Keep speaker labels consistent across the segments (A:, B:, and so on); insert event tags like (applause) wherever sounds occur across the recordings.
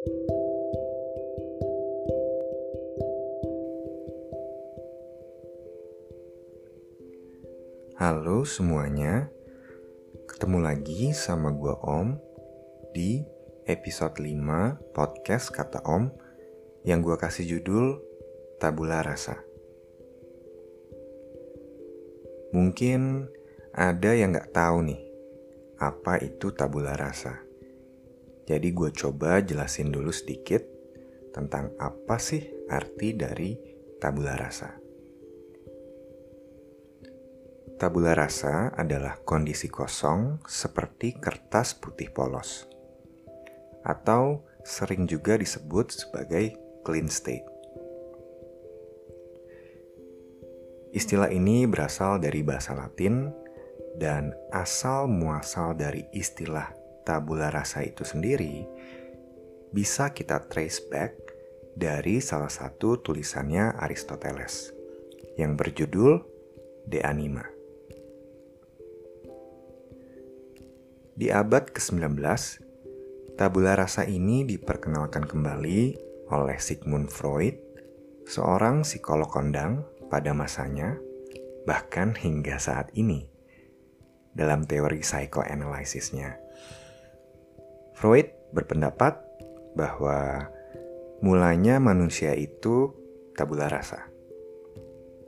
A: Halo semuanya, ketemu lagi sama gua Om di episode 5 podcast Kata Om yang gua kasih judul Tabula Rasa. Mungkin ada yang gak tahu nih, apa itu tabula rasa. Jadi gue coba jelasin dulu sedikit tentang apa sih arti dari tabula rasa. Tabula rasa adalah kondisi kosong seperti kertas putih polos, atau sering juga disebut sebagai clean state. Istilah ini berasal dari bahasa Latin dan asal muasal dari istilah tabula rasa itu sendiri bisa kita trace back dari salah satu tulisannya Aristoteles yang berjudul De Anima. Di abad ke-19, tabula rasa ini diperkenalkan kembali oleh Sigmund Freud, seorang psikolog kondang pada masanya, bahkan hingga saat ini, dalam teori psychoanalysisnya. Freud berpendapat bahwa mulanya manusia itu tabula rasa.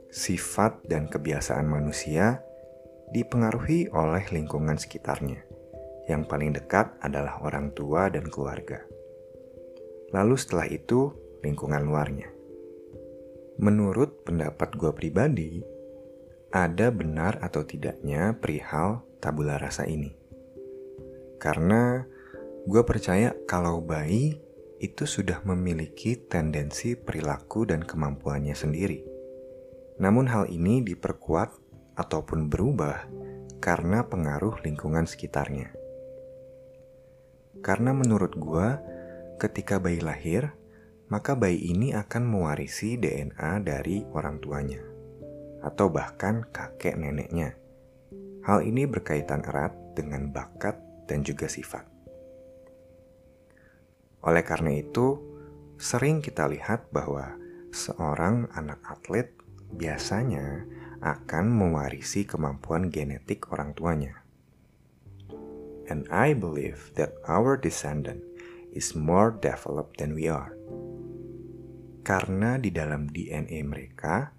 A: Sifat dan kebiasaan manusia dipengaruhi oleh lingkungan sekitarnya yang paling dekat adalah orang tua dan keluarga. Lalu setelah itu, lingkungan luarnya. Menurut pendapat gue pribadi, ada benar atau tidaknya perihal tabula rasa ini. Karena gue percaya kalau bayi itu sudah memiliki tendensi perilaku dan kemampuannya sendiri. Namun hal ini diperkuat ataupun berubah karena pengaruh lingkungan sekitarnya. Karena menurut gua, ketika bayi lahir, maka bayi ini akan mewarisi DNA dari orang tuanya, atau bahkan kakek neneknya. Hal ini berkaitan erat dengan bakat dan juga sifat. Oleh karena itu, sering kita lihat bahwa seorang anak atlet biasanya akan mewarisi kemampuan genetik orang tuanya and I believe that our descendant is more developed than we are. Karena di dalam DNA mereka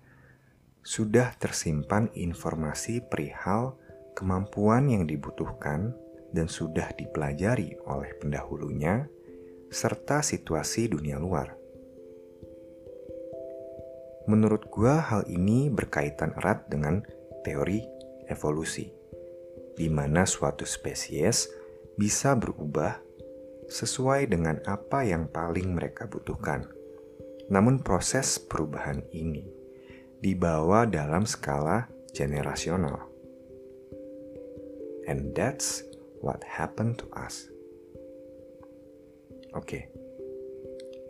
A: sudah tersimpan informasi perihal kemampuan yang dibutuhkan dan sudah dipelajari oleh pendahulunya, serta situasi dunia luar. Menurut gua, hal ini berkaitan erat dengan teori evolusi di mana suatu spesies bisa berubah sesuai dengan apa yang paling mereka butuhkan. Namun proses perubahan ini dibawa dalam skala generasional. And that's what happened to us. Oke, okay.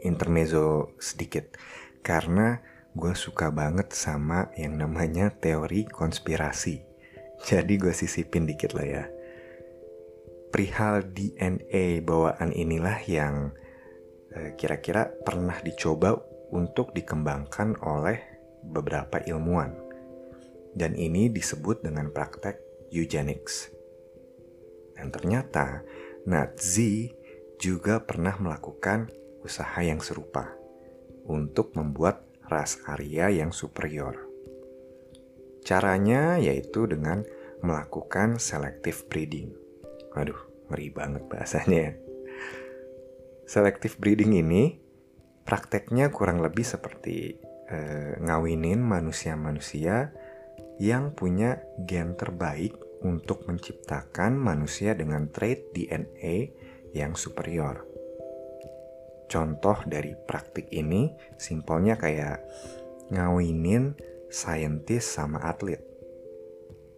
A: intermezzo sedikit. Karena gue suka banget sama yang namanya teori konspirasi jadi gue sisipin dikit lah ya. Perihal DNA bawaan inilah yang eh, kira-kira pernah dicoba untuk dikembangkan oleh beberapa ilmuwan. Dan ini disebut dengan praktek eugenics. Dan ternyata Nazi juga pernah melakukan usaha yang serupa untuk membuat ras Arya yang superior. Caranya yaitu dengan melakukan selective breeding. Waduh, ngeri banget bahasanya ya. Selective breeding ini prakteknya kurang lebih seperti eh, ngawinin manusia-manusia yang punya gen terbaik untuk menciptakan manusia dengan trait DNA yang superior. Contoh dari praktik ini simpelnya kayak ngawinin saintis sama atlet.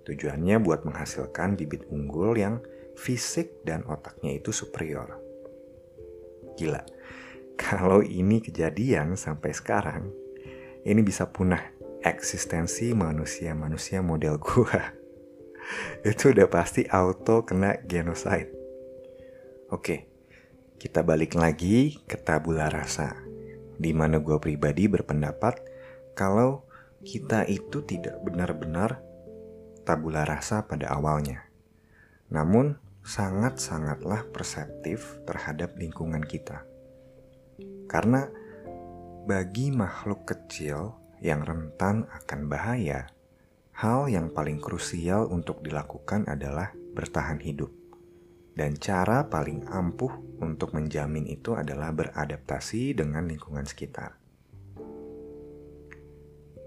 A: Tujuannya buat menghasilkan bibit unggul yang fisik dan otaknya itu superior. Gila, (laughs) kalau ini kejadian sampai sekarang, ini bisa punah eksistensi manusia-manusia model gua. (laughs) Itu udah pasti auto kena genocide. Oke, kita balik lagi ke tabula rasa, di mana gue pribadi berpendapat kalau kita itu tidak benar-benar tabula rasa pada awalnya. Namun, sangat-sangatlah perseptif terhadap lingkungan kita. Karena bagi makhluk kecil yang rentan akan bahaya, hal yang paling krusial untuk dilakukan adalah bertahan hidup. Dan cara paling ampuh untuk menjamin itu adalah beradaptasi dengan lingkungan sekitar.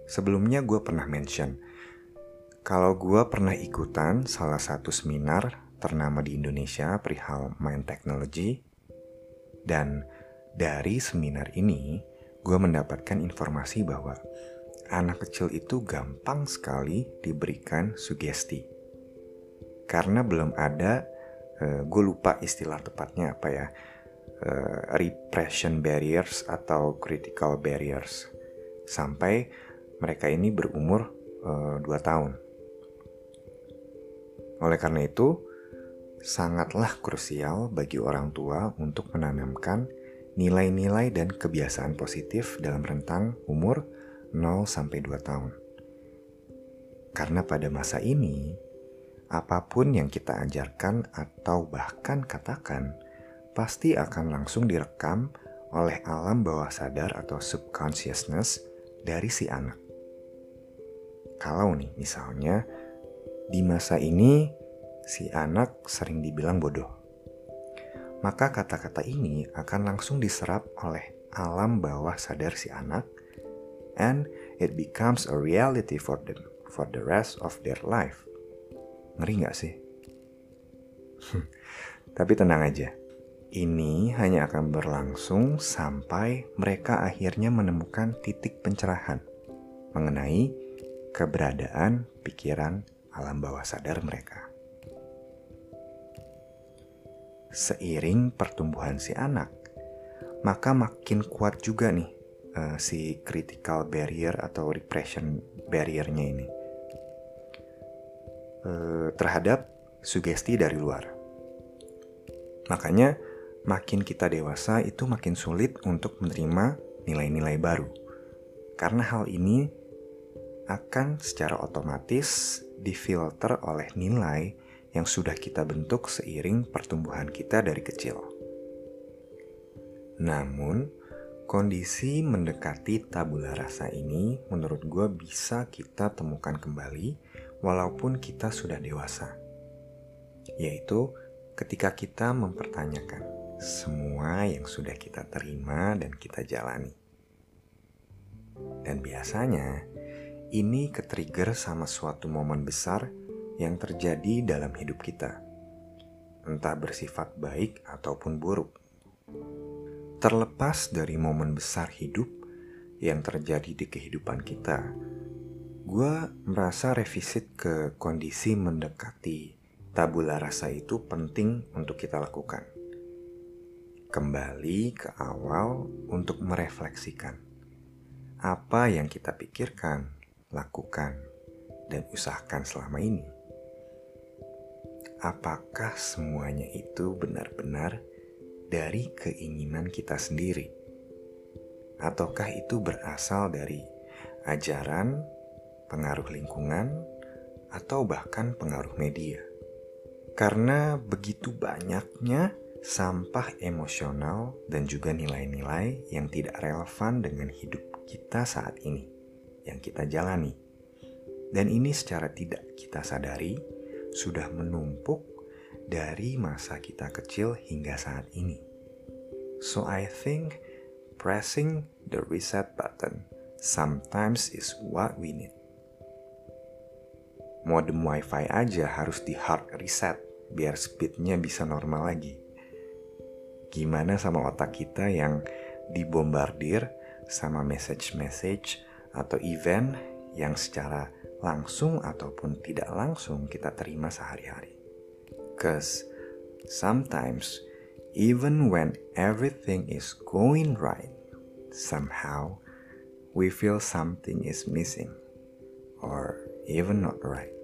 A: Sebelumnya gue pernah mention, kalau gue pernah ikutan salah satu seminar ternama di Indonesia perihal mind technology, dan dari seminar ini gue mendapatkan informasi bahwa anak kecil itu gampang sekali diberikan sugesti. Karena belum ada uh, eh, gue lupa istilah tepatnya apa ya uh, repression barriers atau critical barriers sampai mereka ini berumur uh, 2 tahun. Oleh karena itu, sangatlah krusial bagi orang tua untuk menanamkan nilai-nilai dan kebiasaan positif dalam rentang umur 0 sampai 2 tahun. Karena pada masa ini, apa pun yang kita ajarkan atau bahkan katakan pasti akan langsung direkam oleh alam bawah sadar atau subconsciousness dari si anak. Kalau nih misalnya di masa ini si anak sering dibilang bodoh. Maka kata-kata ini akan langsung diserap oleh alam bawah sadar si anak and it becomes a reality for them for the rest of their life. Ngeri gak sih? (laughs) Tapi tenang aja, ini hanya akan berlangsung sampai mereka akhirnya menemukan titik pencerahan mengenai keberadaan pikiran alam bawah sadar mereka. Seiring pertumbuhan si anak, maka makin kuat juga nih uh, si critical barrier atau repression barriernya ini Eh, terhadap sugesti dari luar. Makanya, makin kita dewasa itu makin sulit untuk menerima nilai-nilai baru, karena hal ini akan secara otomatis difilter oleh nilai yang sudah kita bentuk seiring pertumbuhan kita dari kecil. Namun, kondisi mendekati tabula rasa ini menurut gue bisa kita temukan kembali walaupun kita sudah dewasa, yaitu ketika kita mempertanyakan semua yang sudah kita terima dan kita jalani. Dan biasanya ini ketrigger sama suatu momen besar yang terjadi dalam hidup kita, entah bersifat baik ataupun buruk. Terlepas dari momen besar hidup yang terjadi di kehidupan kita, gue merasa revisit ke kondisi mendekati tabula rasa itu penting untuk kita lakukan. Kembali ke awal untuk merefleksikan apa yang kita pikirkan, lakukan, dan usahakan selama ini. Apakah semuanya itu benar-benar dari keinginan kita sendiri? Ataukah itu berasal dari ajaran pengaruh lingkungan, atau bahkan pengaruh media. Karena begitu banyaknya sampah emosional dan juga nilai-nilai yang tidak relevan dengan hidup kita saat ini yang kita jalani. Dan ini secara tidak kita sadari sudah menumpuk dari masa kita kecil hingga saat ini. So I think pressing the reset button sometimes is what we need modem wifi aja harus di hard reset biar speednya bisa normal lagi. Gimana sama otak kita yang dibombardir sama message-message atau event yang secara langsung ataupun tidak langsung kita terima sehari-hari. Cause sometimes even when everything is going right, somehow we feel something is missing or even not right.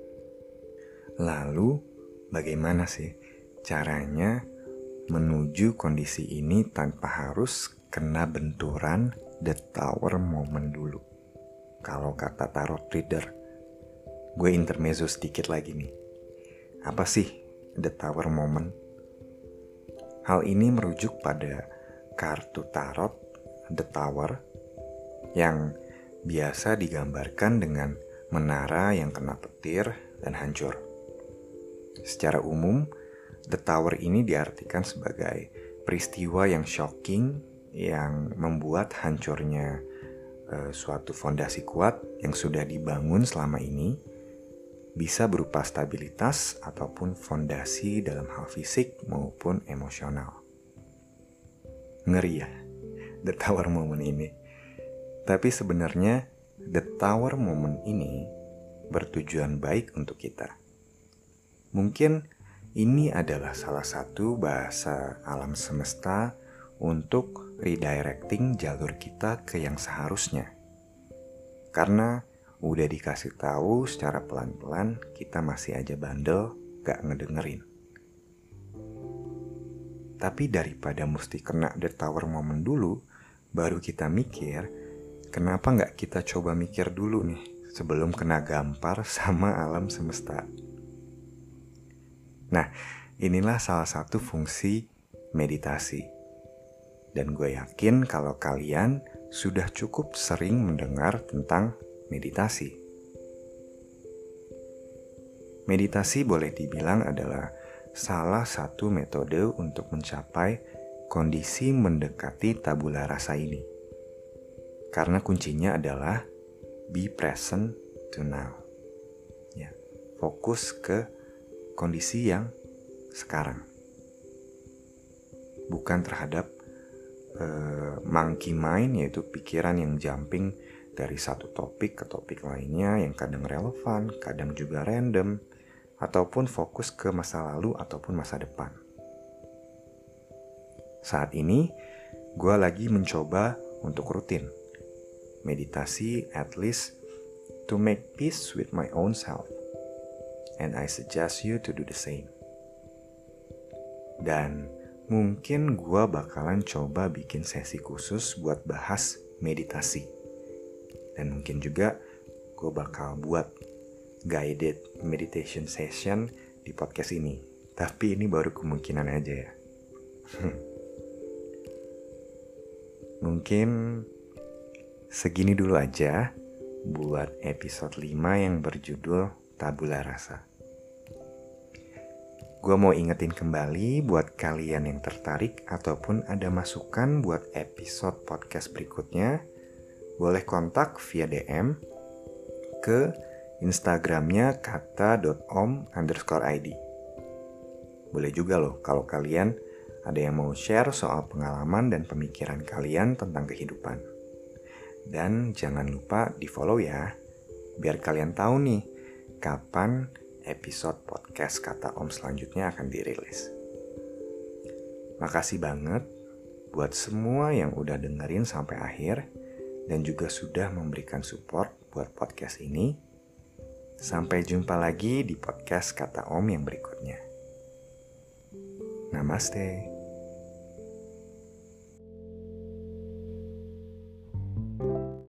A: Lalu, bagaimana sih caranya menuju kondisi ini tanpa harus kena benturan the tower moment dulu. Kalau kata tarot reader, gue intermezzo sedikit lagi nih. Apa sih the tower moment? Hal ini merujuk pada kartu tarot the tower yang biasa digambarkan dengan menara yang kena petir dan hancur. Secara umum, The Tower ini diartikan sebagai peristiwa yang shocking yang membuat hancurnya uh, suatu fondasi kuat yang sudah dibangun selama ini bisa berupa stabilitas ataupun fondasi dalam hal fisik maupun emosional. Ngeri ya, the tower moment ini. Tapi sebenarnya the tower moment ini bertujuan baik untuk kita. Mungkin ini adalah salah satu bahasa alam semesta untuk redirecting jalur kita ke yang seharusnya. Karena udah dikasih tahu secara pelan-pelan kita masih aja bandel gak ngedengerin. Tapi daripada mesti kena the tower moment dulu, baru kita mikir, kenapa nggak kita coba mikir dulu nih sebelum kena gampar sama alam semesta. Nah, inilah salah satu fungsi meditasi. Dan gue yakin kalau kalian sudah cukup sering mendengar tentang meditasi. Meditasi boleh dibilang adalah salah satu metode untuk mencapai kondisi mendekati tabula rasa ini. Karena kuncinya adalah be present to now. Ya, fokus ke kondisi yang sekarang. Bukan terhadap uh, monkey mind yaitu pikiran yang jumping dari satu topik ke topik lainnya yang kadang relevan, kadang juga random, ataupun fokus ke masa lalu ataupun masa depan. Saat ini, gue lagi mencoba untuk rutin meditasi at least to make peace with my own self and I suggest you to do the same. Dan mungkin gue bakalan coba bikin sesi khusus buat bahas meditasi. Dan mungkin juga gue bakal buat guided meditation session di podcast ini. Tapi ini baru kemungkinan aja ya. (laughs) mungkin segini dulu aja buat episode 5 yang berjudul tabula rasa. Gue mau ingetin kembali buat kalian yang tertarik ataupun ada masukan buat episode podcast berikutnya, boleh kontak via DM ke Instagramnya kata.om underscore ID. Boleh juga loh kalau kalian ada yang mau share soal pengalaman dan pemikiran kalian tentang kehidupan. Dan jangan lupa di follow ya, biar kalian tahu nih kapan episode podcast kata Om selanjutnya akan dirilis. Makasih banget buat semua yang udah dengerin sampai akhir dan juga sudah memberikan support buat podcast ini. Sampai jumpa lagi di podcast kata Om yang berikutnya. Namaste.